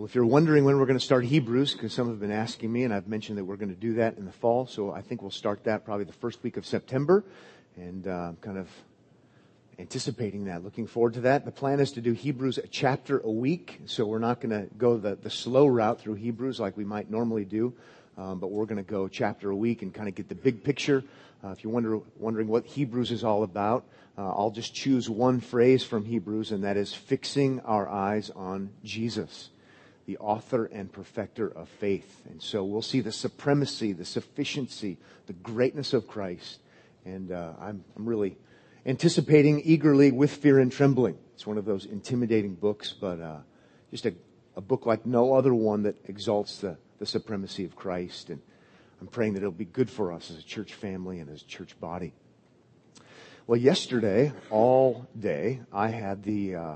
Well, if you're wondering when we're going to start Hebrews, because some have been asking me, and I've mentioned that we're going to do that in the fall, so I think we'll start that probably the first week of September, and uh, kind of anticipating that, looking forward to that. The plan is to do Hebrews a chapter a week, so we're not going to go the, the slow route through Hebrews like we might normally do, um, but we're going to go chapter a week and kind of get the big picture. Uh, if you're wonder, wondering what Hebrews is all about, uh, I'll just choose one phrase from Hebrews, and that is fixing our eyes on Jesus the author and perfecter of faith. And so we'll see the supremacy, the sufficiency, the greatness of Christ. And uh, I'm, I'm really anticipating eagerly with fear and trembling. It's one of those intimidating books, but uh, just a, a book like no other one that exalts the, the supremacy of Christ. And I'm praying that it'll be good for us as a church family and as a church body. Well, yesterday, all day, I had the uh,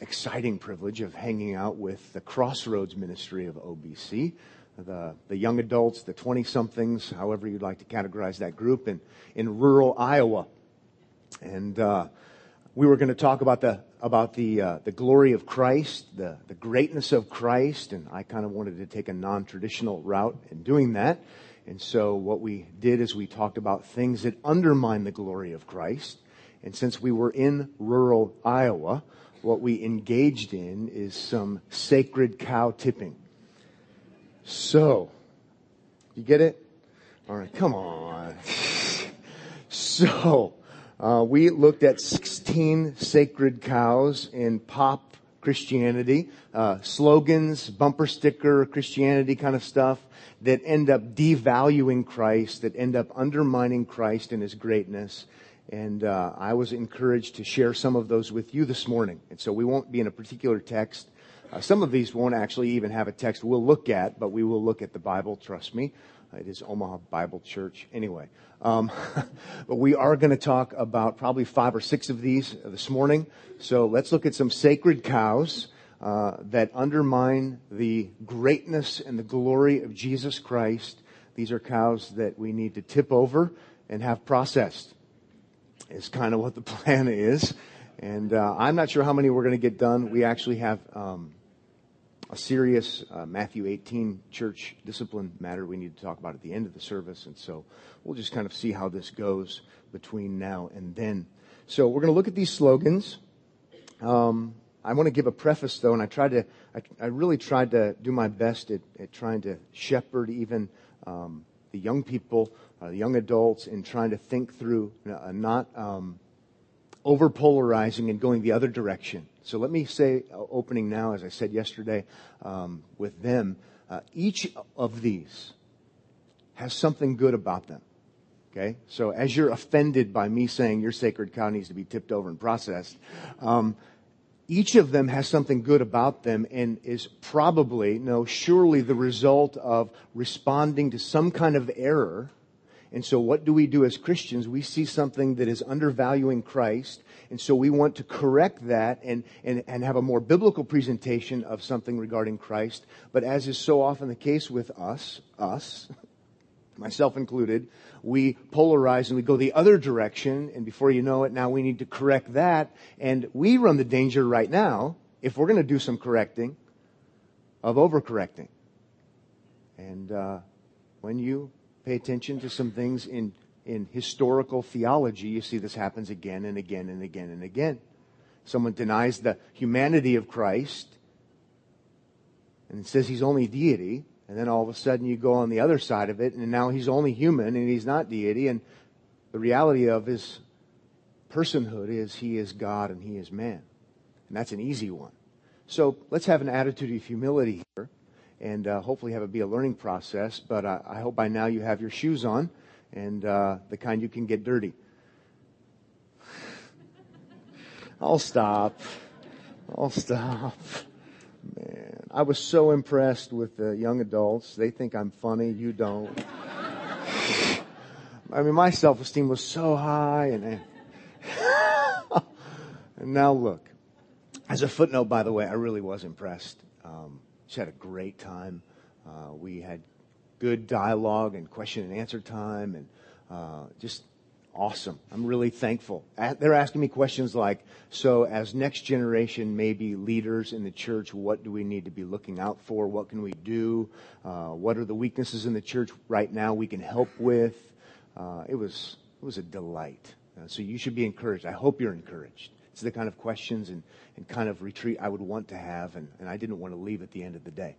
exciting privilege of hanging out with the Crossroads Ministry of OBC, the, the young adults, the 20 somethings, however you'd like to categorize that group, in, in rural Iowa. And uh, we were going to talk about the about the uh, the glory of Christ, the the greatness of Christ, and I kind of wanted to take a non-traditional route in doing that. And so what we did is we talked about things that undermine the glory of Christ. And since we were in rural Iowa, what we engaged in is some sacred cow tipping. So, you get it? All right, come on. so, uh, we looked at 16 sacred cows in pop Christianity, uh, slogans, bumper sticker Christianity kind of stuff that end up devaluing Christ, that end up undermining Christ and His greatness, and uh, I was encouraged to share some of those with you this morning. And so we won't be in a particular text. Uh, some of these won't actually even have a text we'll look at, but we will look at the Bible, trust me. It is Omaha Bible Church. Anyway, um, but we are going to talk about probably five or six of these this morning. So let's look at some sacred cows uh, that undermine the greatness and the glory of Jesus Christ. These are cows that we need to tip over and have processed is kind of what the plan is. And uh, I'm not sure how many we're going to get done. We actually have um, a serious uh, Matthew 18 church discipline matter we need to talk about at the end of the service. And so we'll just kind of see how this goes between now and then. So we're going to look at these slogans. Um, I want to give a preface though, and I tried to, I, I really tried to do my best at, at trying to shepherd even um, the young people uh, young adults in trying to think through, uh, not um, over polarizing and going the other direction. So let me say, uh, opening now, as I said yesterday um, with them, uh, each of these has something good about them. Okay? So as you're offended by me saying your sacred cow needs to be tipped over and processed, um, each of them has something good about them and is probably, no, surely the result of responding to some kind of error and so what do we do as Christians? We see something that is undervaluing Christ. And so we want to correct that and, and, and have a more biblical presentation of something regarding Christ. But as is so often the case with us, us, myself included, we polarize and we go the other direction. And before you know it, now we need to correct that. And we run the danger right now, if we're going to do some correcting, of overcorrecting. And uh, when you pay attention to some things in, in historical theology, you see this happens again and again and again and again. Someone denies the humanity of Christ and says he's only deity, and then all of a sudden you go on the other side of it, and now he's only human and he's not deity, and the reality of his personhood is he is God and he is man. And that's an easy one. So let's have an attitude of humility here and uh, hopefully have it be a learning process. But I, I hope by now you have your shoes on and uh, the kind you can get dirty. I'll stop. I'll stop. Man, I was so impressed with the young adults. They think I'm funny. You don't. I mean, my self-esteem was so high and, and now look. As a footnote, by the way, I really was impressed. Um, just had a great time. Uh, we had good dialogue and question and answer time, and uh, just awesome. I'm really thankful. They're asking me questions like, so as next generation, maybe leaders in the church, what do we need to be looking out for? What can we do? Uh, what are the weaknesses in the church right now we can help with? Uh, it was, it was a delight. Uh, so you should be encouraged. I hope you're encouraged. It's the kind of questions and, and kind of retreat I would want to have, and, and I didn't want to leave at the end of the day.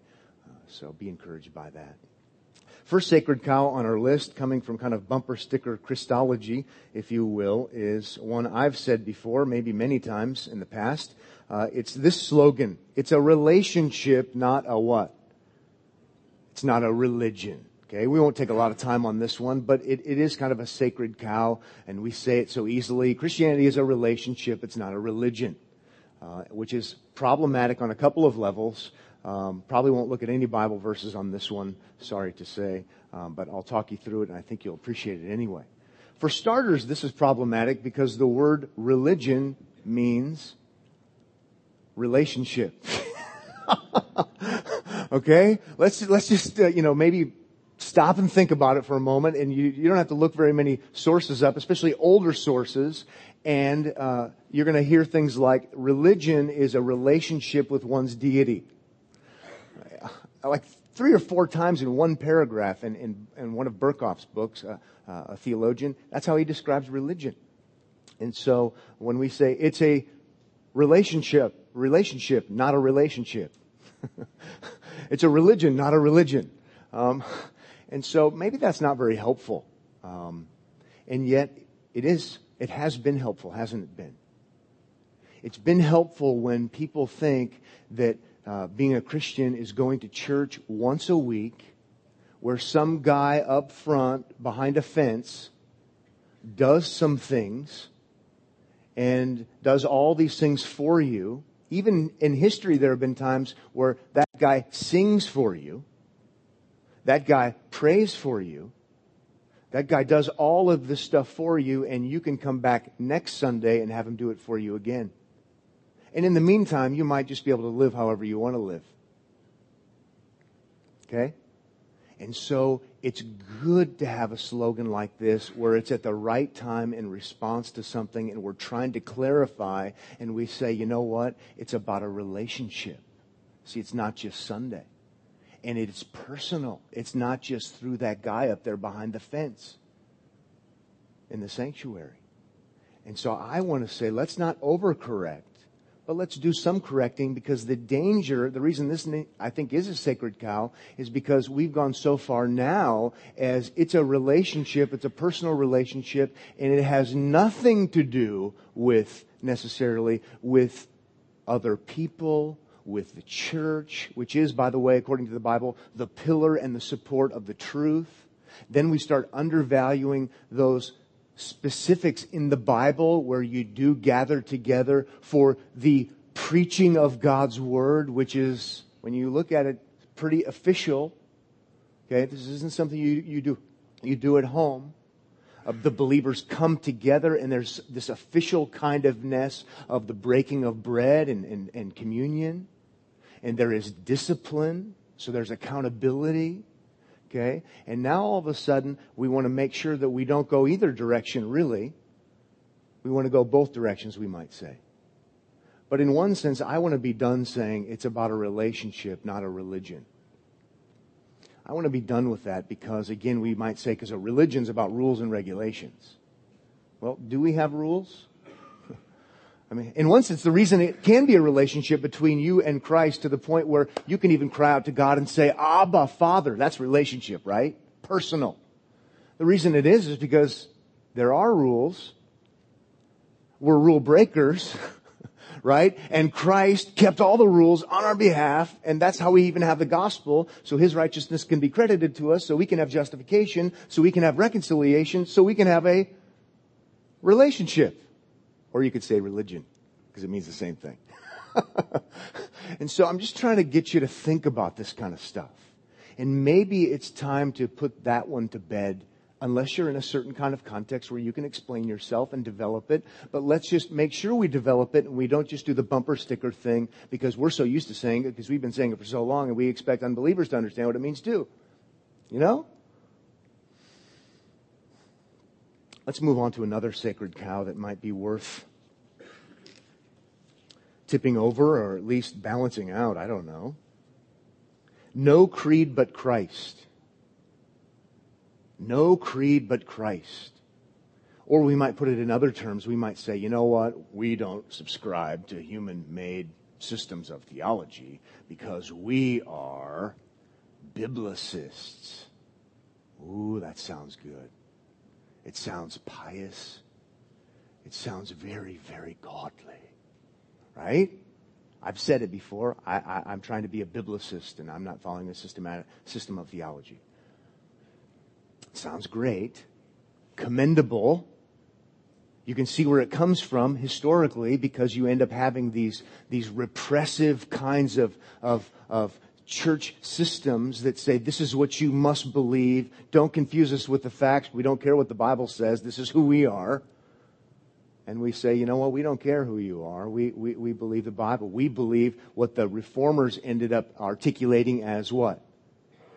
Uh, so be encouraged by that. First sacred cow on our list, coming from kind of bumper sticker Christology, if you will, is one I've said before, maybe many times in the past. Uh, it's this slogan. It's a relationship, not a what? It's not a religion. Okay, we won't take a lot of time on this one, but it, it is kind of a sacred cow, and we say it so easily. Christianity is a relationship, it's not a religion, uh, which is problematic on a couple of levels. Um, probably won't look at any Bible verses on this one, sorry to say, um, but I'll talk you through it and I think you'll appreciate it anyway. For starters, this is problematic because the word religion means relationship. okay? Let's, let's just, uh, you know, maybe stop and think about it for a moment and you, you don't have to look very many sources up, especially older sources. And, uh, you're going to hear things like religion is a relationship with one's deity like three or four times in one paragraph in, in, in one of Berkhof's books, uh, uh, a theologian. That's how he describes religion. And so when we say it's a relationship, relationship, not a relationship. it's a religion, not a religion. Um, and so maybe that's not very helpful. Um, and yet it is, it has been helpful, hasn't it been? It's been helpful when people think that uh, being a Christian is going to church once a week where some guy up front behind a fence does some things and does all these things for you. Even in history, there have been times where that guy sings for you. That guy prays for you. That guy does all of this stuff for you and you can come back next Sunday and have him do it for you again. And in the meantime, you might just be able to live however you want to live. Okay? And so it's good to have a slogan like this where it's at the right time in response to something and we're trying to clarify and we say, you know what? It's about a relationship. See, it's not just Sunday. And it's personal. It's not just through that guy up there behind the fence in the sanctuary. And so I want to say, let's not overcorrect but let's do some correcting because the danger, the reason this I think is a sacred cow is because we've gone so far now as it's a relationship, it's a personal relationship, and it has nothing to do with necessarily with other people, with the church, which is, by the way, according to the Bible, the pillar and the support of the truth. Then we start undervaluing those specifics in the Bible where you do gather together for the preaching of God's Word, which is, when you look at it, pretty official. Okay, this isn't something you, you do, you do at home. Uh, the believers come together and there's this official kind of ness of the breaking of bread and, and, and communion. And there is discipline. So there's accountability. Okay? And now all of a sudden, we want to make sure that we don't go either direction, really. We want to go both directions, we might say. But in one sense, I want to be done saying it's about a relationship, not a religion. I want to be done with that because, again, we might say, because a religion's about rules and regulations. Well, do we have rules? I mean, in one sense, the reason it can be a relationship between you and Christ to the point where you can even cry out to God and say, Abba, Father. That's relationship, right? Personal. The reason it is is because there are rules. We're rule breakers, right? And Christ kept all the rules on our behalf, and that's how we even have the gospel, so His righteousness can be credited to us, so we can have justification, so we can have reconciliation, so we can have a relationship. Or you could say religion, because it means the same thing. and so I'm just trying to get you to think about this kind of stuff. And maybe it's time to put that one to bed unless you're in a certain kind of context where you can explain yourself and develop it. But let's just make sure we develop it and we don't just do the bumper sticker thing because we're so used to saying it because we've been saying it for so long and we expect unbelievers to understand what it means too. You know? Let's move on to another sacred cow that might be worth tipping over or at least balancing out. I don't know. No creed but Christ. No creed but Christ. Or we might put it in other terms. We might say, you know what? We don't subscribe to human made systems of theology because we are biblicists. Ooh, that sounds good. It sounds pious. It sounds very, very godly. Right? I've said it before. I, am trying to be a biblicist and I'm not following a systematic system of theology. Sounds great. Commendable. You can see where it comes from historically because you end up having these, these repressive kinds of, of, of church systems that say this is what you must believe. Don't confuse us with the facts. We don't care what the Bible says. This is who we are. And we say, you know what? We don't care who you are. We, we, we believe the Bible. We believe what the reformers ended up articulating as what?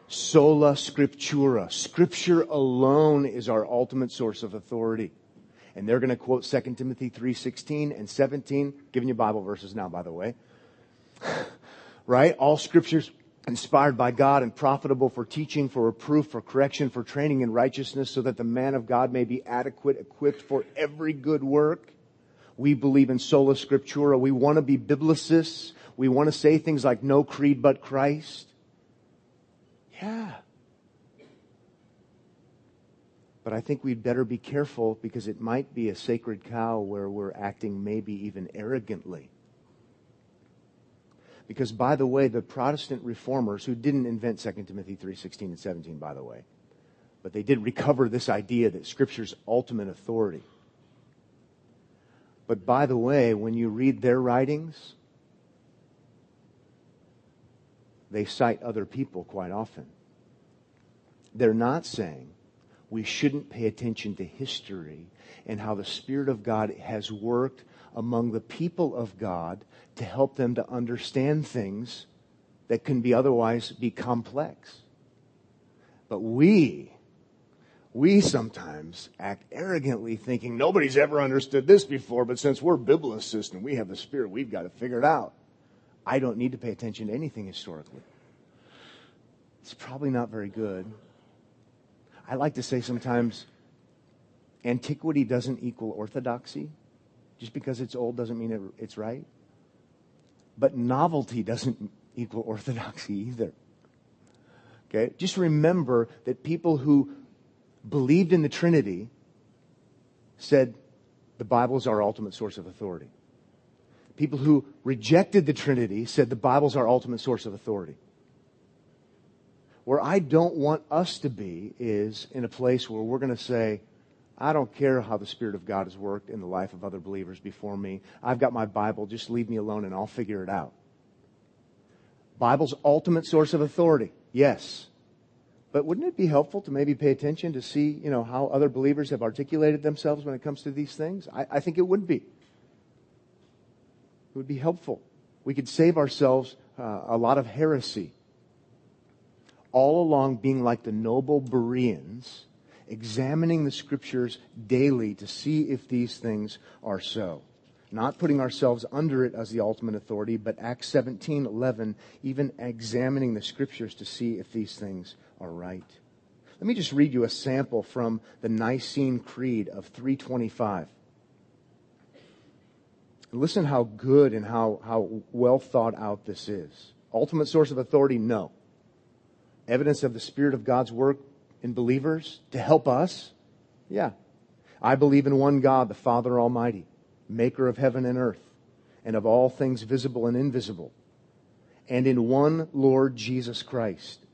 Sola scriptura. Scripture alone is our ultimate source of authority. And they're going to quote 2 Timothy 3:16 and 17, giving you Bible verses now by the way. right? All scriptures inspired by God and profitable for teaching, for reproof, for correction, for training in righteousness, so that the man of God may be adequate, equipped for every good work. We believe in sola scriptura. We want to be biblicists. We want to say things like no creed but Christ. Yeah. But I think we'd better be careful because it might be a sacred cow where we're acting maybe even arrogantly. Because by the way, the Protestant reformers who didn't invent 2 Timothy 3:16 and 17 by the way, but they did recover this idea that scripture's ultimate authority. But by the way, when you read their writings, they cite other people quite often. They're not saying we shouldn't pay attention to history and how the Spirit of God has worked among the people of God to help them to understand things that can be otherwise be complex. But we, we sometimes act arrogantly thinking nobody's ever understood this before, but since we're biblicists and we have the Spirit, we've got to figure it out. I don't need to pay attention to anything historically. It's probably not very good. I like to say sometimes antiquity doesn't equal orthodoxy. Just because it's old doesn't mean it, it's right. But novelty doesn't equal orthodoxy either. Okay? Just remember that people who believed in the Trinity said the Bible is our ultimate source of authority. People who rejected the Trinity said the Bible is our ultimate source of authority. Where I don't want us to be is in a place where we're going to say, I don't care how the Spirit of God has worked in the life of other believers before me. I've got my Bible. Just leave me alone and I'll figure it out. Bible's ultimate source of authority. Yes. But wouldn't it be helpful to maybe pay attention to see, you know, how other believers have articulated themselves when it comes to these things? I, I think it would be. It would be helpful. We could save ourselves uh, a lot of heresy all along being like the noble Bereans, examining the scriptures daily to see if these things are so. Not putting ourselves under it as the ultimate authority, but Acts 17, 11, even examining the scriptures to see if these things are right. Let me just read you a sample from the Nicene Creed of 325. Listen how good and how, how well thought out this is. Ultimate source of authority? No evidence of the Spirit of God's work in believers to help us? Yeah. I believe in one God, the Father Almighty, maker of heaven and earth, and of all things visible and invisible, and in one Lord Jesus Christ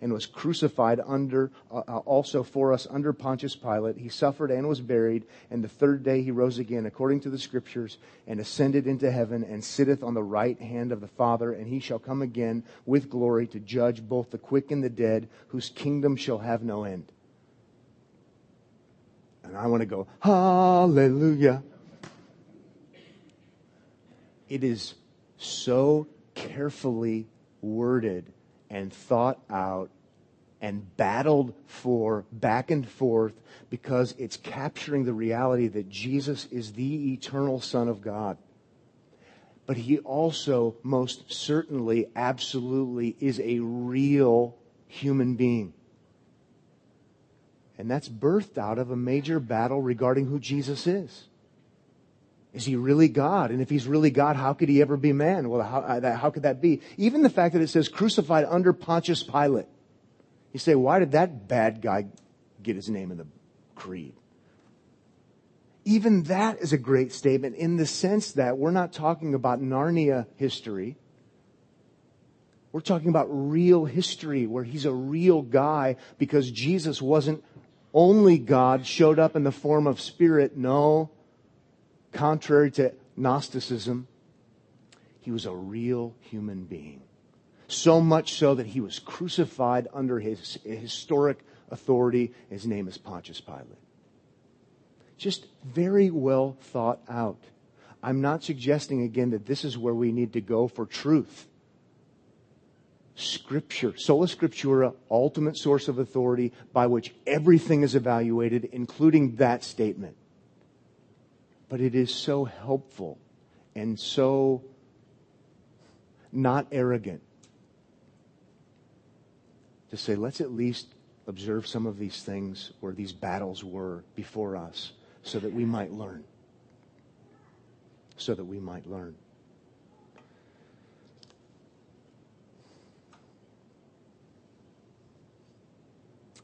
and was crucified under, uh, uh, also for us under Pontius Pilate. He suffered and was buried, and the third day he rose again according to the scriptures and ascended into heaven and sitteth on the right hand of the Father, and he shall come again with glory to judge both the quick and the dead, whose kingdom shall have no end. And I want to go, hallelujah. It is so carefully worded and thought out and battled for back and forth because it's capturing the reality that Jesus is the eternal Son of God. But he also most certainly, absolutely is a real human being. And that's birthed out of a major battle regarding who Jesus is. Is he really God? And if he's really God, how could he ever be man? Well, how, uh, how could that be? Even the fact that it says crucified under Pontius Pilate. You say, why did that bad guy get his name in the creed? Even that is a great statement in the sense that we're not talking about Narnia history. We're talking about real history where he's a real guy because Jesus wasn't only God, showed up in the form of spirit. No, contrary to Gnosticism, he was a real human being. So much so that he was crucified under his historic authority. His name is Pontius Pilate. Just very well thought out. I'm not suggesting again that this is where we need to go for truth. Scripture, sola scriptura, ultimate source of authority by which everything is evaluated, including that statement. But it is so helpful and so not arrogant to say, let's at least observe some of these things where these battles were before us so that we might learn. So that we might learn.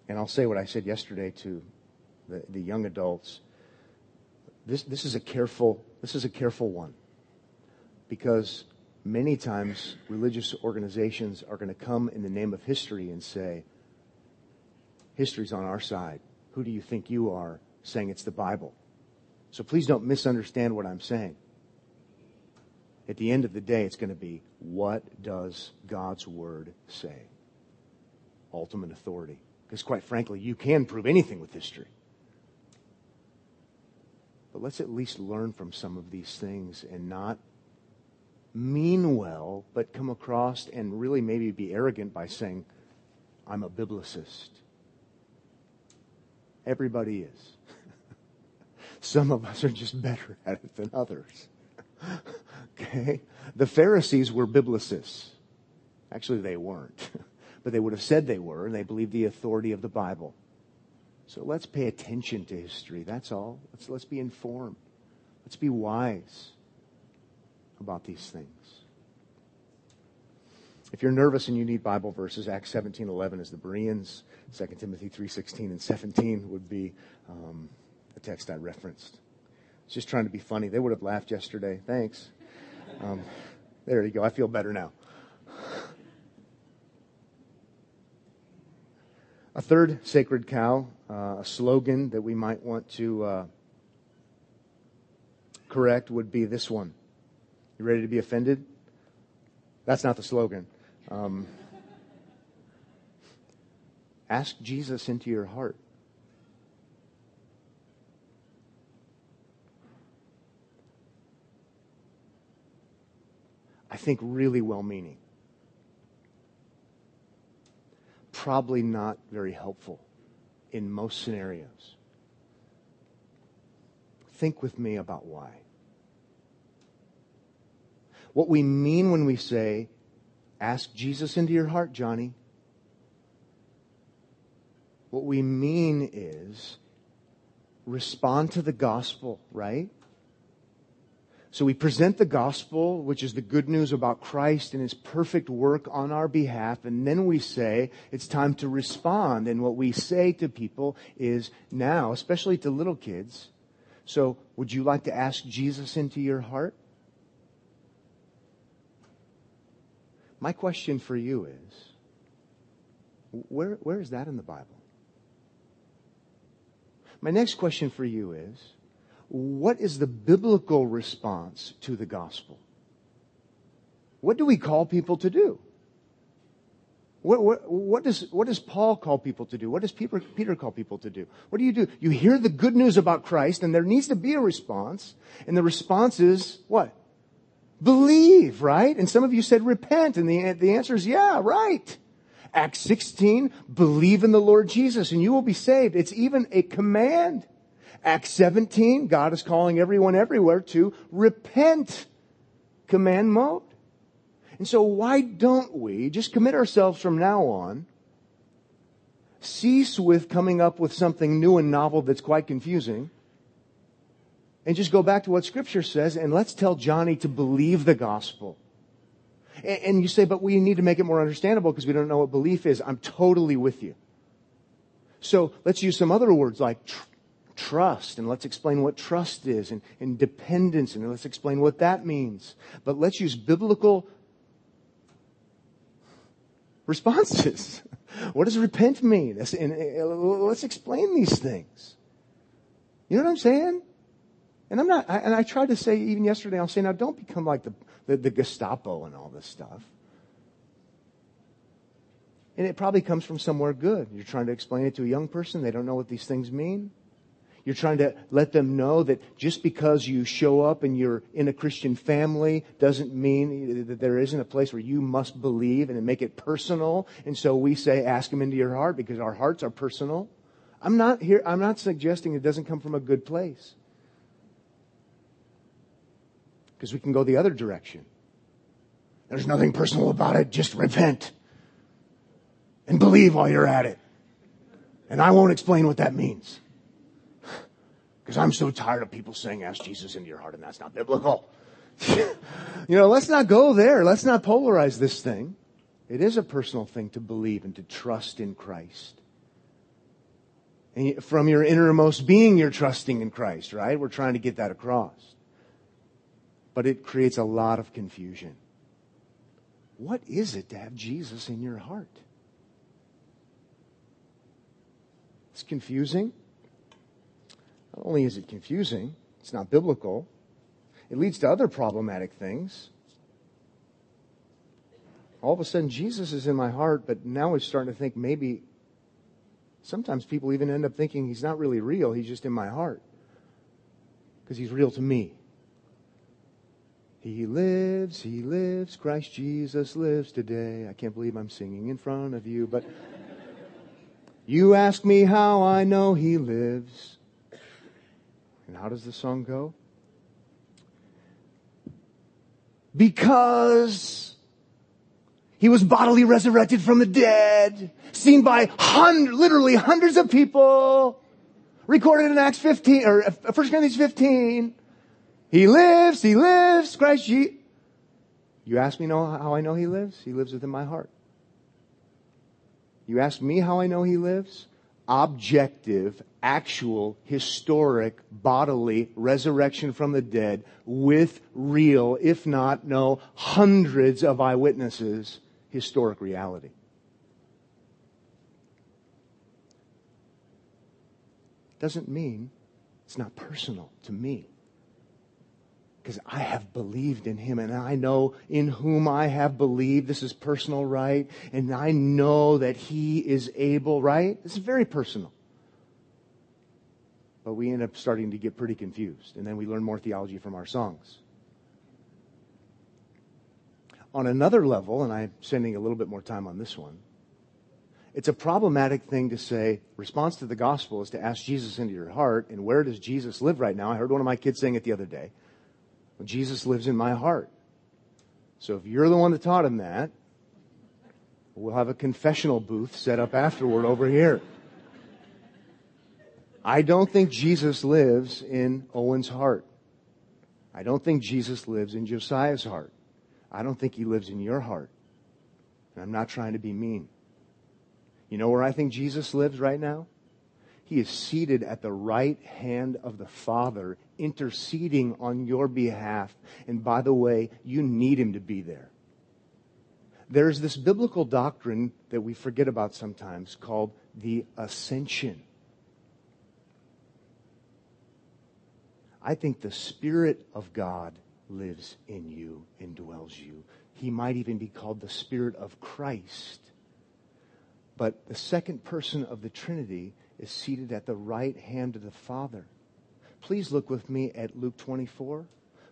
And I'll say what I said yesterday to the, the young adults this, this is a careful, this is a careful one. Because many times religious organizations are going to come in the name of history and say, history's on our side. Who do you think you are saying it's the Bible? So please don't misunderstand what I'm saying. At the end of the day, it's going to be, what does God's word say? Ultimate authority. Because quite frankly, you can prove anything with history. But let's at least learn from some of these things and not mean well, but come across and really maybe be arrogant by saying, I'm a biblicist. Everybody is. Some of us are just better at it than others. okay? The Pharisees were biblicists. Actually, they weren't. but they would have said they were, and they believed the authority of the Bible. So let's pay attention to history. That's all. Let's, let's be informed. Let's be wise about these things. If you're nervous and you need Bible verses, Acts 17, 11 is the Bereans. 2 Timothy 3, 16 and 17 would be um, text I referenced. It's just trying to be funny. They would have laughed yesterday. Thanks. Um, there you go. I feel better now. A third sacred cow, uh, a slogan that we might want to uh, correct would be this one. You ready to be offended? That's not the slogan. Um, ask Jesus into your heart. I think really well meaning. Probably not very helpful in most scenarios. Think with me about why. What we mean when we say, ask Jesus into your heart, Johnny. What we mean is respond to the gospel, right? So we present the gospel, which is the good news about Christ and his perfect work on our behalf, and then we say it's time to respond. And what we say to people is now, especially to little kids, so would you like to ask Jesus into your heart? My question for you is, Where, where is that in the Bible? My next question for you is what is the biblical response to the gospel? What do we call people to do? What, what, what, does, what does Paul call people to do? What does Peter, Peter call people to do? What do you do? You hear the good news about Christ and there needs to be a response. And the response is what? Believe, right? And some of you said repent. And the, the answer is yeah, right. Acts 16, believe in the Lord Jesus and you will be saved. It's even a command. Acts 17, God is calling everyone everywhere to repent. Command mode. And so why don't we just commit ourselves from now on, cease with coming up with something new and novel that's quite confusing, and just go back to what scripture says and let's tell Johnny to believe the gospel. And you say, but we need to make it more understandable because we don't know what belief is. I'm totally with you. So let's use some other words like trust and let's explain what trust is and, and dependence and let's explain what that means. But let's use biblical responses. what does repent mean? Uh, let's explain these things. You know what I'm saying? And I'm not, and I tried to say even yesterday, I'll say, now don't become like the, the, the Gestapo and all this stuff. And it probably comes from somewhere good. You're trying to explain it to a young person. They don't know what these things mean. You're trying to let them know that just because you show up and you're in a Christian family doesn't mean that there isn't a place where you must believe and make it personal. And so we say, ask them into your heart because our hearts are personal. I'm not here, I'm not suggesting it doesn't come from a good place. Because we can go the other direction. There's nothing personal about it. Just repent and believe while you're at it. And I won't explain what that means. Because I'm so tired of people saying, ask Jesus into your heart, and that's not biblical. you know, let's not go there. Let's not polarize this thing. It is a personal thing to believe and to trust in Christ. And from your innermost being, you're trusting in Christ, right? We're trying to get that across. But it creates a lot of confusion. What is it to have Jesus in your heart? It's confusing. Not only is it confusing, it's not biblical, it leads to other problematic things. All of a sudden, Jesus is in my heart, but now we're starting to think maybe sometimes people even end up thinking he's not really real, he's just in my heart because he's real to me. He lives, he lives, Christ Jesus lives today. I can't believe I'm singing in front of you, but you ask me how I know he lives. And how does the song go? Because he was bodily resurrected from the dead, seen by hundred, literally hundreds of people, recorded in Acts 15, or uh, 1 Corinthians 15. He lives, he lives, Christ Jesus. You ask me how I know he lives? He lives within my heart. You ask me how I know he lives? Objective, actual, historic, bodily resurrection from the dead with real, if not, no, hundreds of eyewitnesses, historic reality. Doesn't mean it's not personal to me. Because I have believed in him and I know in whom I have believed. This is personal, right? And I know that he is able, right? This is very personal. But we end up starting to get pretty confused. And then we learn more theology from our songs. On another level, and I'm spending a little bit more time on this one, it's a problematic thing to say, response to the gospel is to ask Jesus into your heart, and where does Jesus live right now? I heard one of my kids saying it the other day. Jesus lives in my heart. So if you're the one that taught him that, we'll have a confessional booth set up afterward over here. I don't think Jesus lives in Owen's heart. I don't think Jesus lives in Josiah's heart. I don't think he lives in your heart. And I'm not trying to be mean. You know where I think Jesus lives right now? He is seated at the right hand of the Father, interceding on your behalf. And by the way, you need him to be there. there's this biblical doctrine that we forget about sometimes called the ascension. I think the Spirit of God lives in you, indwells you. He might even be called the Spirit of Christ. But the second person of the Trinity is seated at the right hand of the Father. Please look with me at Luke 24.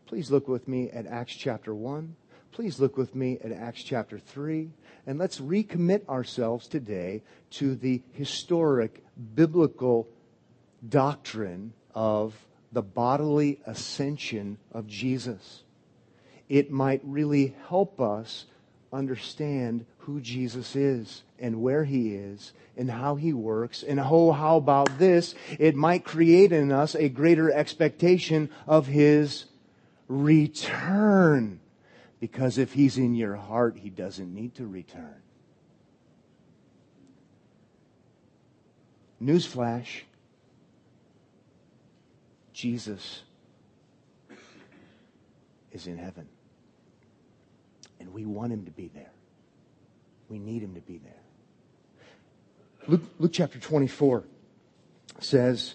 Please look with me at Acts chapter 1. Please look with me at Acts chapter 3. And let's recommit ourselves today to the historic biblical doctrine of the bodily ascension of Jesus. It might really help us understand who Jesus is and where he is and how he works. And oh, how about this? It might create in us a greater expectation of his return. Because if he's in your heart, he doesn't need to return. Newsflash Jesus is in heaven. And we want him to be there. We need him to be there. Luke, Luke chapter 24 says,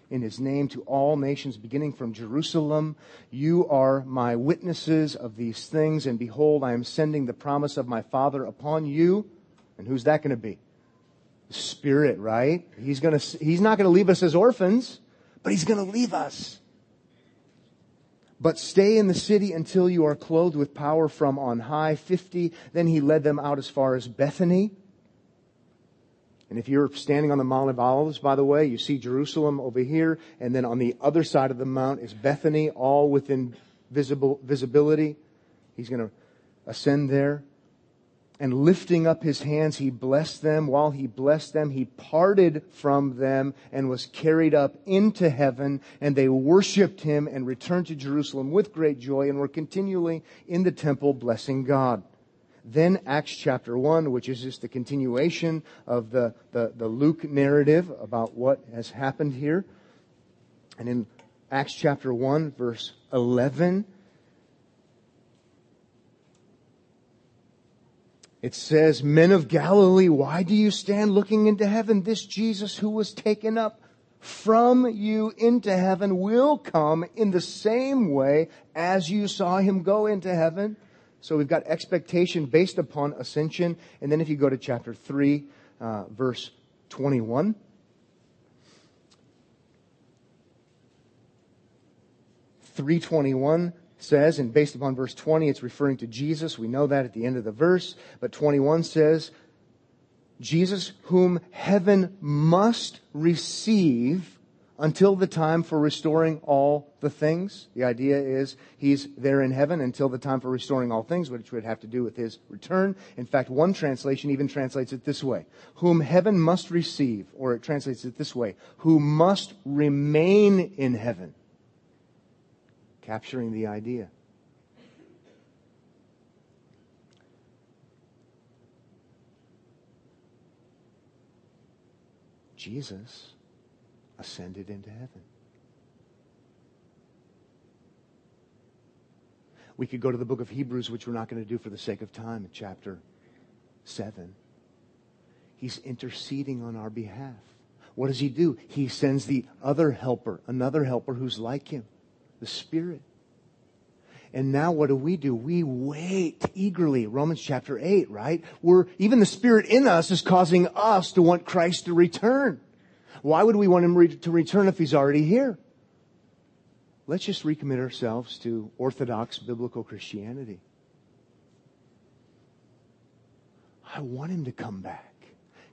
in his name to all nations, beginning from Jerusalem. You are my witnesses of these things, and behold, I am sending the promise of my Father upon you. And who's that going to be? The Spirit, right? He's going to, he's not going to leave us as orphans, but he's going to leave us. But stay in the city until you are clothed with power from on high. 50. Then he led them out as far as Bethany and if you're standing on the Mount of Olives, by the way, you see Jerusalem over here, and then on the other side of the mount is Bethany, all within visible, visibility. He's going to ascend there. And lifting up his hands, he blessed them. While he blessed them, he parted from them and was carried up into heaven. And they worshiped him and returned to Jerusalem with great joy and were continually in the temple blessing God. Then Acts chapter 1, which is just the continuation of the, the, the Luke narrative about what has happened here. And in Acts chapter 1, verse 11, It says, Men of Galilee, why do you stand looking into heaven? This Jesus who was taken up from you into heaven will come in the same way as you saw him go into heaven. So we've got expectation based upon ascension. And then if you go to chapter 3, uh, verse 21. Three twenty one says, and based upon verse twenty, it's referring to Jesus. We know that at the end of the verse. But twenty one says, Jesus, whom heaven must receive until the time for restoring all the things. The idea is he's there in heaven until the time for restoring all things, which would have to do with his return. In fact, one translation even translates it this way. Whom heaven must receive, or it translates it this way. Who must remain in heaven. Capturing the idea. Jesus ascended into heaven. We could go to the book of Hebrews, which we're not going to do for the sake of time, in chapter 7. He's interceding on our behalf. What does he do? He sends the other helper, another helper who's like him, the Spirit. And now what do we do? We wait eagerly. Romans chapter 8, right? We're, even the Spirit in us is causing us to want Christ to return. Why would we want him to return if he's already here? Let's just recommit ourselves to Orthodox biblical Christianity. I want him to come back.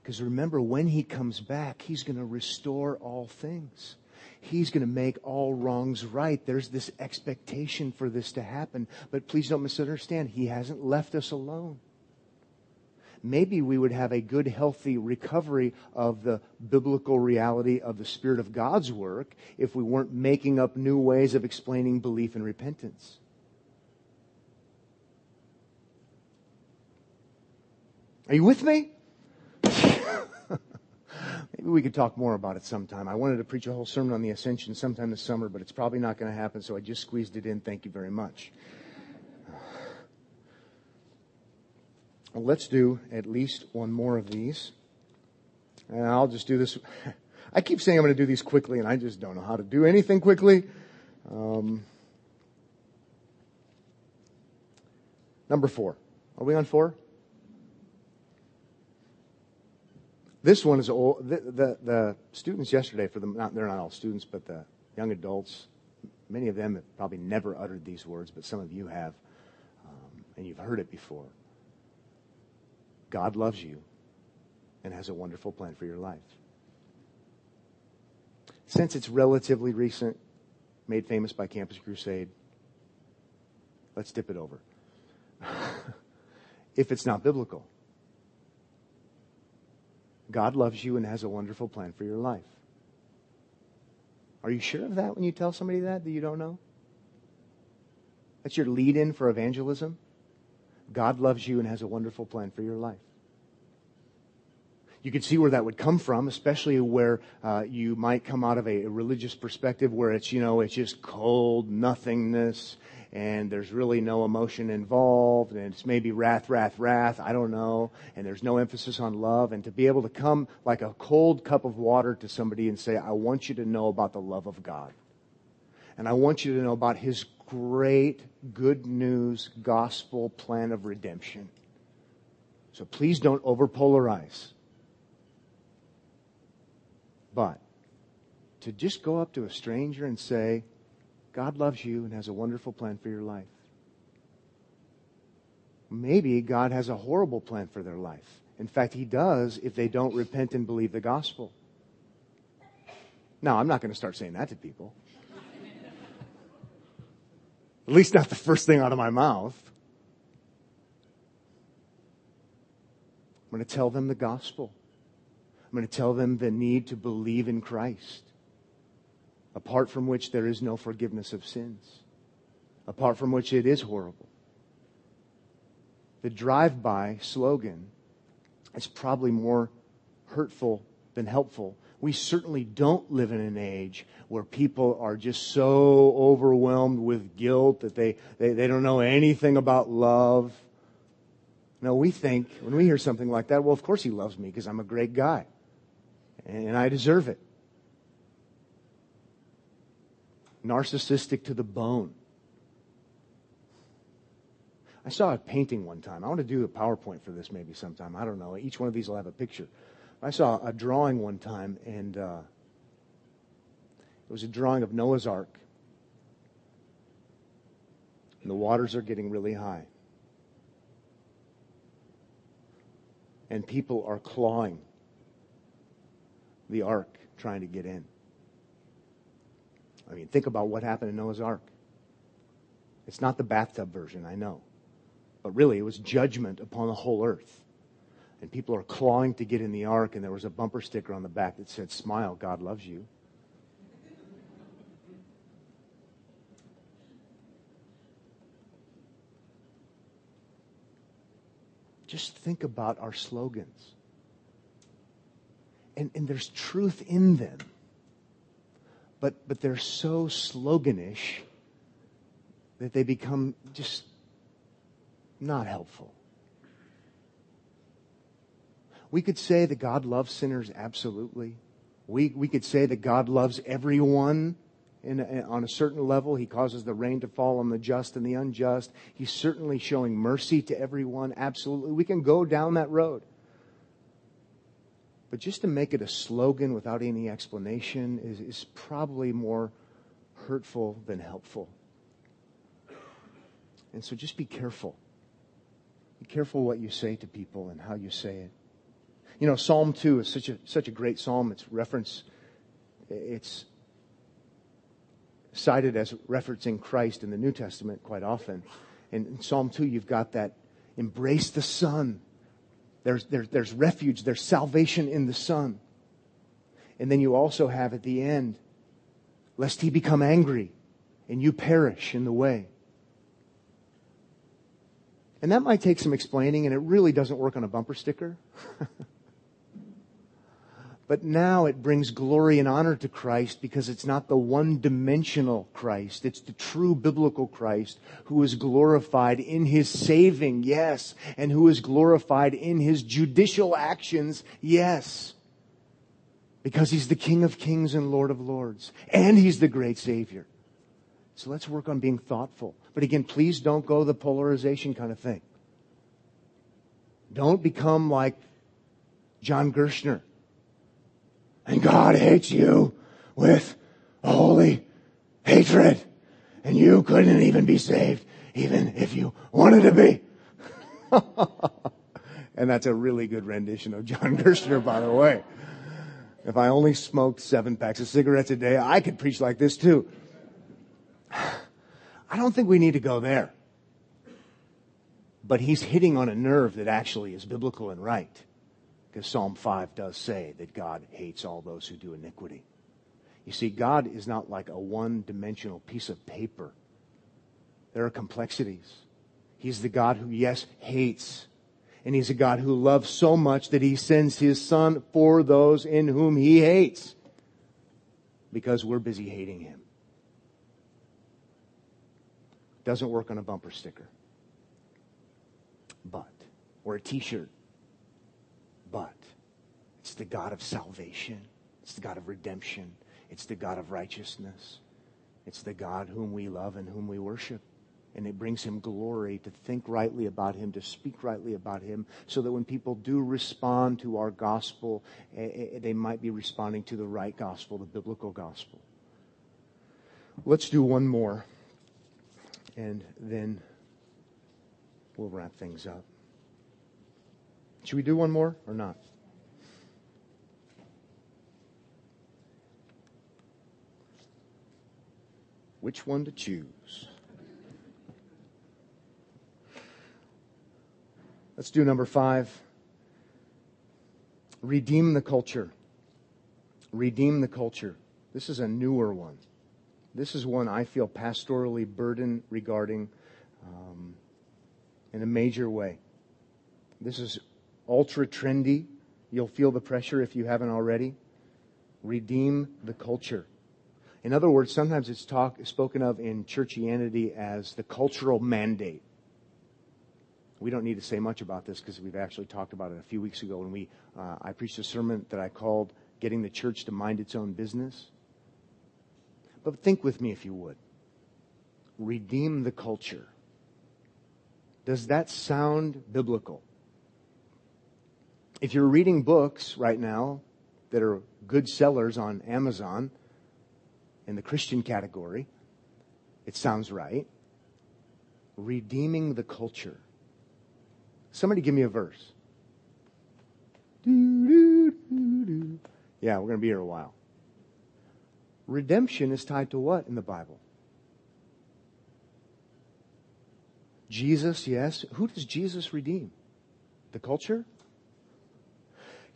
Because remember, when he comes back, he's going to restore all things. He's going to make all wrongs right. There's this expectation for this to happen. But please don't misunderstand. He hasn't left us alone. Maybe we would have a good, healthy recovery of the biblical reality of the Spirit of God's work if we weren't making up new ways of explaining belief and repentance. Are you with me? Maybe we could talk more about it sometime. I wanted to preach a whole sermon on the ascension sometime this summer, but it's probably not going to happen, so I just squeezed it in. Thank you very much. Well, let's do at least one more of these. And I'll just do this. I keep saying I'm going to do these quickly, and I just don't know how to do anything quickly. Um, number four. Are we on four? This one is old. The, the, the students yesterday, for them, not, they're not all students, but the young adults, many of them have probably never uttered these words, but some of you have, um, and you've heard it before. God loves you and has a wonderful plan for your life. Since it's relatively recent, made famous by Campus Crusade, let's dip it over. if it's not biblical, God loves you and has a wonderful plan for your life. Are you sure of that when you tell somebody that that you don't know? That's your lead in for evangelism? God loves you and has a wonderful plan for your life. You can see where that would come from, especially where uh, you might come out of a, a religious perspective where it's, you know, it's just cold nothingness and there's really no emotion involved, and it's maybe wrath, wrath, wrath, I don't know, and there's no emphasis on love, and to be able to come like a cold cup of water to somebody and say, I want you to know about the love of God. And I want you to know about His great good news gospel plan of redemption. So please don't overpolarize. But to just go up to a stranger and say, God loves you and has a wonderful plan for your life. Maybe God has a horrible plan for their life. In fact, He does if they don't repent and believe the gospel. Now, I'm not going to start saying that to people. At least not the first thing out of my mouth. I'm going to tell them the gospel. I'm going to tell them the need to believe in Christ apart from which there is no forgiveness of sins, apart from which it is horrible. The drive by slogan is probably more hurtful than helpful. We certainly don't live in an age where people are just so overwhelmed with guilt that they, they, they don't know anything about love. No, we think when we hear something like that, well, of course he loves me because I'm a great guy and I deserve it. narcissistic to the bone. I saw a painting one time. I want to do a PowerPoint for this maybe sometime. I don't know. Each one of these will have a picture. I saw a drawing one time, and uh, it was a drawing of Noah's Ark. And the waters are getting really high. And people are clawing the ark trying to get in. I mean, think about what happened in Noah's Ark. It's not the bathtub version, I know. But really, it was judgment upon the whole earth. And people are clawing to get in the ark, and there was a bumper sticker on the back that said, Smile, God loves you. Just think about our slogans. And, and there's truth in them but, but they're so sloganish that they become just not helpful. We could say that God loves sinners, absolutely. We, we could say that God loves everyone in, in, on a certain level. He causes the rain to fall on the just and the unjust. He's certainly showing mercy to everyone, absolutely. We can go down that road. But just to make it a slogan without any explanation is, is probably more hurtful than helpful. And so just be careful. Be careful what you say to people and how you say it. You know, Psalm 2 is such a, such a great psalm. It's reference, it's cited as referencing Christ in the New Testament quite often. And in Psalm 2, you've got that embrace the Son There's, there, there's refuge. There's salvation in the Son. And then you also have at the end, lest he become angry and you perish in the way. And that might take some explaining, and it really doesn't work on a bumper sticker. but now it brings glory and honor to Christ because it's not the one dimensional Christ. It's the true biblical Christ who is glorified in his saving, yes, and who is glorified in his judicial actions, yes. Because he's the King of kings and Lord of lords, and he's the great Savior. So let's work on being thoughtful. But again, please don't go the polarization kind of thing. Don't become like John Gerstner. And God hates you with a holy hatred. And you couldn't even be saved, even if you wanted to be. and that's a really good rendition of John Gerstner, by the way. If I only smoked seven packs of cigarettes a day, I could preach like this too. I don't think we need to go there. But he's hitting on a nerve that actually is biblical and right. Because Psalm 5 does say that God hates all those who do iniquity. You see, God is not like a one dimensional piece of paper. There are complexities. He's the God who, yes, hates. And he's a God who loves so much that he sends his son for those in whom he hates. Because we're busy hating him. Doesn't work on a bumper sticker. But, or a t shirt. But, it's the God of salvation. It's the God of redemption. It's the God of righteousness. It's the God whom we love and whom we worship. And it brings him glory to think rightly about him, to speak rightly about him, so that when people do respond to our gospel, eh, eh, eh, they might be responding to the right gospel, the biblical gospel. Let's do one more and then we'll wrap things up. Should we do one more or not? Which one to choose? Let's do number five. Redeem the culture. Redeem the culture. This is a newer one. This is one I feel pastorally burdened regarding um, in a major way. This is ultra trendy. You'll feel the pressure if you haven't already. Redeem the culture. In other words, sometimes it's talk, spoken of in churchianity as the cultural mandate. We don't need to say much about this because we've actually talked about it a few weeks ago when we uh, I preached a sermon that I called "Getting the Church to Mind Its Own Business." But think with me if you would. Redeem the culture. Does that sound biblical? If you're reading books right now that are good sellers on Amazon in the Christian category, it sounds right. Redeeming the culture. Somebody give me a verse. Yeah, we're going to be here a while. Redemption is tied to what in the Bible? Jesus, yes. Who does Jesus redeem? The culture?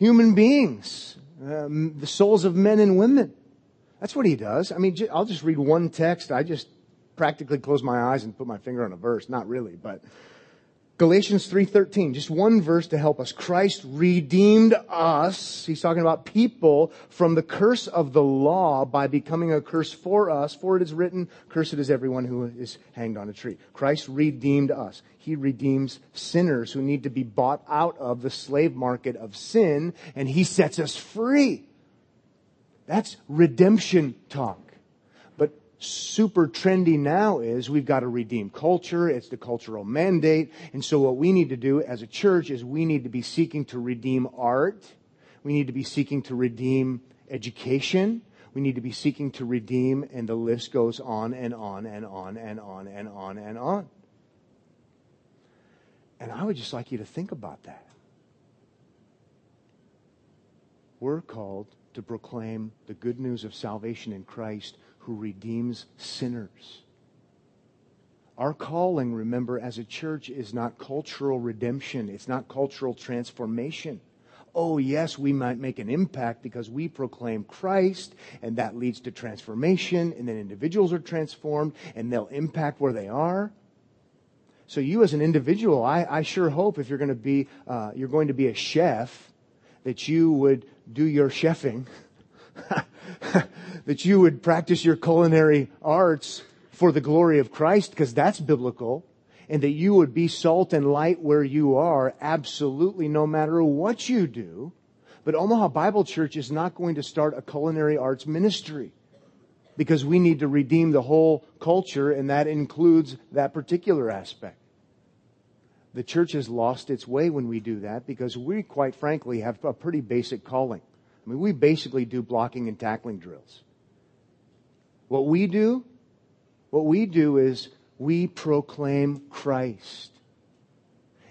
Human beings, um, the souls of men and women. That's what he does. I mean, I'll just read one text. I just practically close my eyes and put my finger on a verse. Not really, but Galatians 3:13, just one verse to help us. Christ redeemed us. He's talking about people from the curse of the law by becoming a curse for us. For it is written, cursed is everyone who is hanged on a tree. Christ redeemed us. He redeems sinners who need to be bought out of the slave market of sin and he sets us free. That's redemption talk super trendy now is we've got to redeem culture. It's the cultural mandate. And so what we need to do as a church is we need to be seeking to redeem art. We need to be seeking to redeem education. We need to be seeking to redeem, and the list goes on and on and on and on and on and on. And I would just like you to think about that. We're called to proclaim the good news of salvation in Christ who redeems sinners. Our calling, remember, as a church is not cultural redemption. It's not cultural transformation. Oh, yes, we might make an impact because we proclaim Christ and that leads to transformation and then individuals are transformed and they'll impact where they are. So you as an individual, I, I sure hope if you're going to be, uh, you're going to be a chef, that you would do your chefing, that you would practice your culinary arts for the glory of Christ, because that's biblical, and that you would be salt and light where you are, absolutely no matter what you do. But Omaha Bible Church is not going to start a culinary arts ministry because we need to redeem the whole culture, and that includes that particular aspect. The church has lost its way when we do that because we, quite frankly, have a pretty basic calling. I mean, we basically do blocking and tackling drills. What we do, what we do is we proclaim Christ.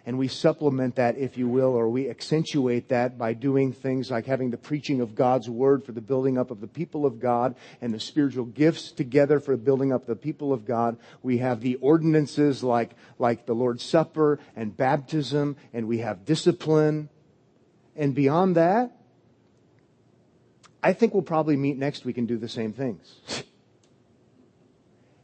And we supplement that, if you will, or we accentuate that by doing things like having the preaching of God's word for the building up of the people of God and the spiritual gifts together for the building up the people of God. We have the ordinances like, like the Lord's Supper and baptism, and we have discipline. And beyond that, I think we'll probably meet next week and do the same things.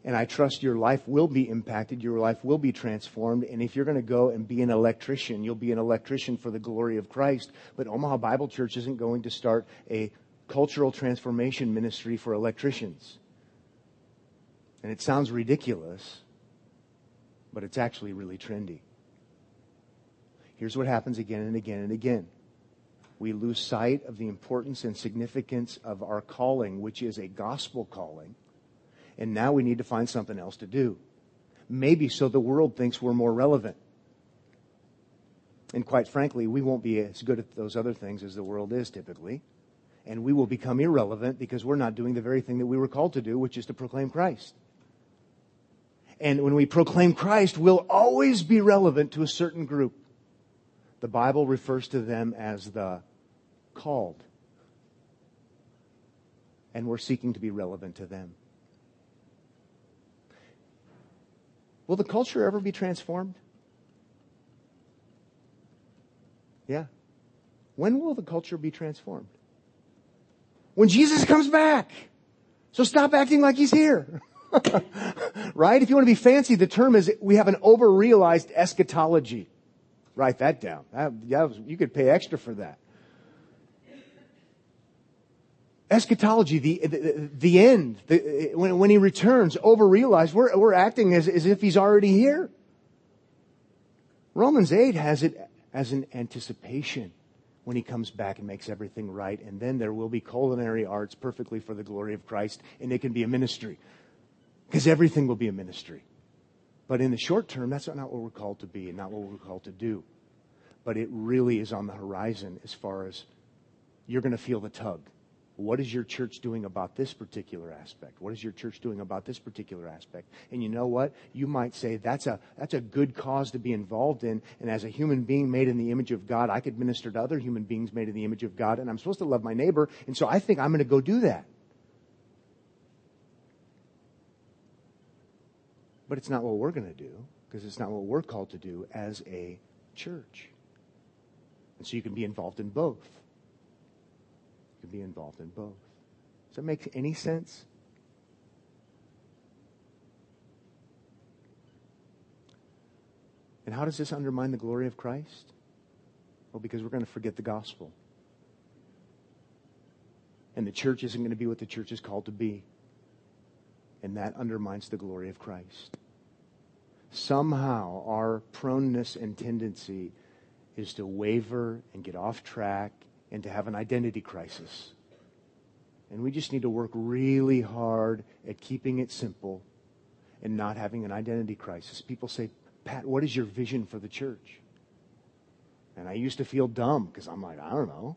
And I trust your life will be impacted. Your life will be transformed. And if you're going to go and be an electrician, you'll be an electrician for the glory of Christ. But Omaha Bible Church isn't going to start a cultural transformation ministry for electricians. And it sounds ridiculous, but it's actually really trendy. Here's what happens again and again and again. We lose sight of the importance and significance of our calling, which is a gospel calling and now we need to find something else to do. Maybe so the world thinks we're more relevant. And quite frankly, we won't be as good at those other things as the world is typically. And we will become irrelevant because we're not doing the very thing that we were called to do, which is to proclaim Christ. And when we proclaim Christ, we'll always be relevant to a certain group. The Bible refers to them as the called. And we're seeking to be relevant to them. Will the culture ever be transformed? Yeah. When will the culture be transformed? When Jesus comes back. So stop acting like he's here. right? If you want to be fancy, the term is we have an over-realized eschatology. Write that down. That, yeah, you could pay extra for that eschatology, the, the, the end, the, when, when he returns, over realized, we're, we're acting as, as if he's already here. Romans 8 has it as an anticipation when he comes back and makes everything right. And then there will be culinary arts perfectly for the glory of Christ, and it can be a ministry. Because everything will be a ministry. But in the short term, that's not what we're called to be and not what we're called to do. But it really is on the horizon as far as you're going to feel the tug what is your church doing about this particular aspect? What is your church doing about this particular aspect? And you know what? You might say that's a, that's a good cause to be involved in. And as a human being made in the image of God, I could minister to other human beings made in the image of God. And I'm supposed to love my neighbor. And so I think I'm going to go do that. But it's not what we're going to do because it's not what we're called to do as a church. And so you can be involved in both can be involved in both. Does that make any sense? And how does this undermine the glory of Christ? Well, because we're going to forget the gospel. And the church isn't going to be what the church is called to be. And that undermines the glory of Christ. Somehow, our proneness and tendency is to waver and get off track and to have an identity crisis. And we just need to work really hard at keeping it simple and not having an identity crisis. People say, Pat, what is your vision for the church? And I used to feel dumb because I'm like, I don't know.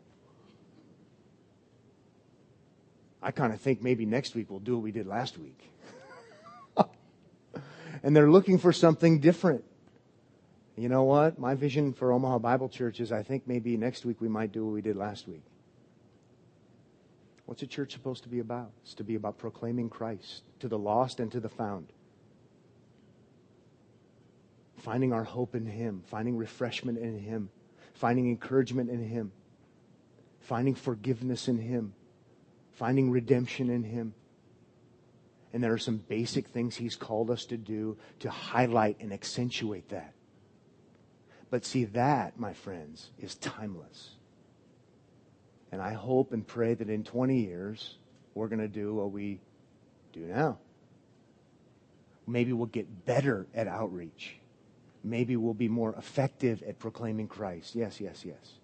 I kind of think maybe next week we'll do what we did last week. and they're looking for something different. You know what? My vision for Omaha Bible Church is I think maybe next week we might do what we did last week. What's a church supposed to be about? It's to be about proclaiming Christ to the lost and to the found. finding our hope in Him, finding refreshment in Him, finding encouragement in Him, finding forgiveness in Him, finding redemption in Him. And there are some basic things He's called us to do to highlight and accentuate that. But see, that, my friends, is timeless. And I hope and pray that in 20 years, we're going to do what we do now. Maybe we'll get better at outreach. Maybe we'll be more effective at proclaiming Christ. Yes, yes, yes.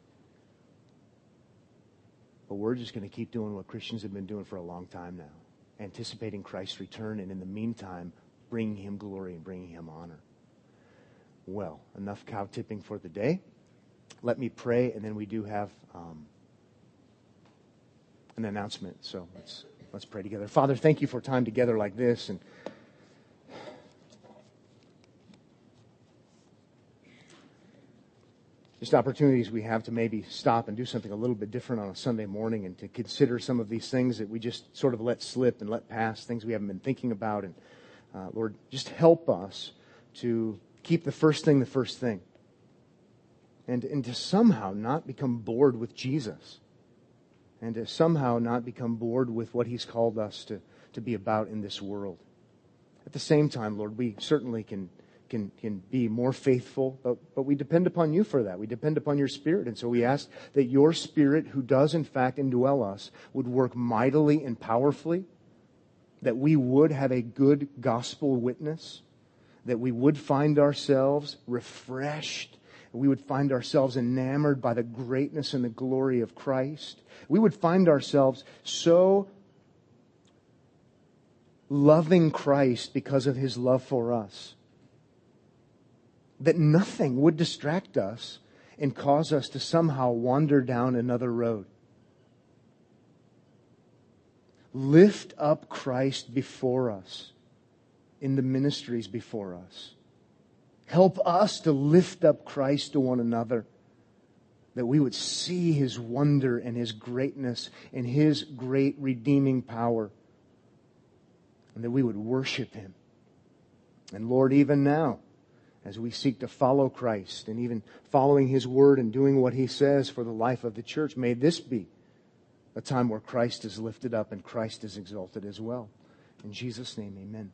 But we're just going to keep doing what Christians have been doing for a long time now, anticipating Christ's return, and in the meantime, bringing him glory and bringing him honor. Well, enough cow tipping for the day. Let me pray, and then we do have um, an announcement. So let's let's pray together. Father, thank you for time together like this, and just opportunities we have to maybe stop and do something a little bit different on a Sunday morning, and to consider some of these things that we just sort of let slip and let pass, things we haven't been thinking about, and uh, Lord, just help us to keep the first thing the first thing. And, and to somehow not become bored with Jesus. And to somehow not become bored with what he's called us to, to be about in this world. At the same time, Lord, we certainly can, can, can be more faithful, but, but we depend upon you for that. We depend upon your Spirit. And so we ask that your Spirit, who does in fact indwell us, would work mightily and powerfully, that we would have a good gospel witness, that we would find ourselves refreshed. We would find ourselves enamored by the greatness and the glory of Christ. We would find ourselves so loving Christ because of his love for us that nothing would distract us and cause us to somehow wander down another road. Lift up Christ before us in the ministries before us. Help us to lift up Christ to one another, that we would see his wonder and his greatness and his great redeeming power, and that we would worship him. And Lord, even now, as we seek to follow Christ and even following his word and doing what he says for the life of the church, may this be a time where Christ is lifted up and Christ is exalted as well. In Jesus' name, amen.